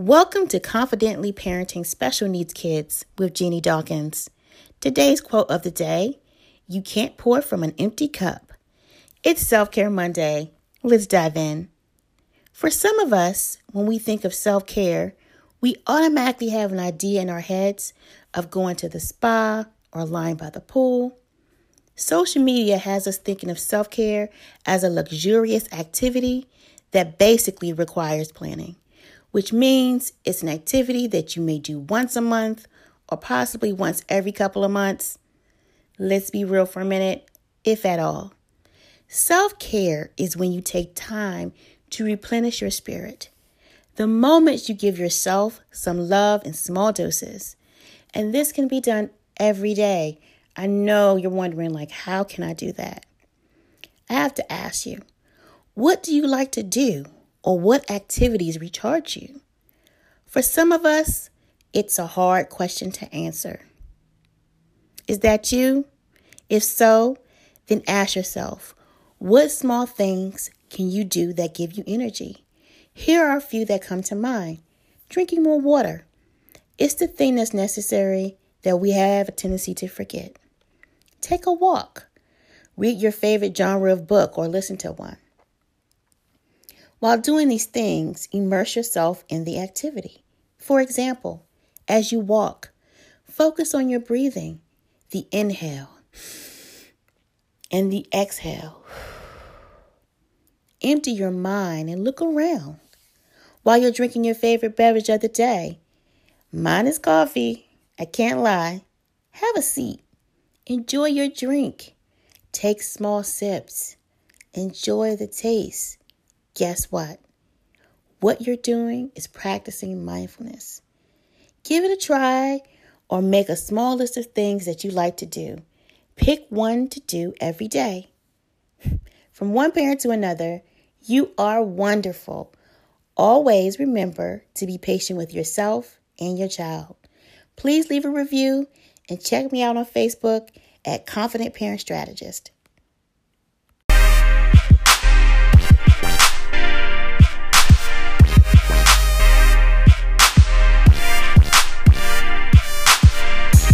Welcome to Confidently Parenting Special Needs Kids with Jeannie Dawkins. Today's quote of the day You can't pour from an empty cup. It's Self Care Monday. Let's dive in. For some of us, when we think of self care, we automatically have an idea in our heads of going to the spa or lying by the pool. Social media has us thinking of self care as a luxurious activity that basically requires planning which means it's an activity that you may do once a month or possibly once every couple of months. Let's be real for a minute, if at all. Self care is when you take time to replenish your spirit. The moments you give yourself some love in small doses. And this can be done every day. I know you're wondering, like, how can I do that? I have to ask you, what do you like to do or what activities recharge you? For some of us, it's a hard question to answer. Is that you? If so, then ask yourself what small things can you do that give you energy? Here are a few that come to mind. Drinking more water. It's the thing that's necessary that we have a tendency to forget. Take a walk. Read your favorite genre of book or listen to one. While doing these things, immerse yourself in the activity. For example, as you walk, focus on your breathing, the inhale and the exhale. Empty your mind and look around while you're drinking your favorite beverage of the day. Mine is coffee. I can't lie. Have a seat. Enjoy your drink. Take small sips. Enjoy the taste guess what? What you're doing is practicing mindfulness. Give it a try or make a small list of things that you like to do. Pick one to do every day. From one parent to another, you are wonderful. Always remember to be patient with yourself and your child. Please leave a review and check me out on Facebook at Confident Parent Strategist.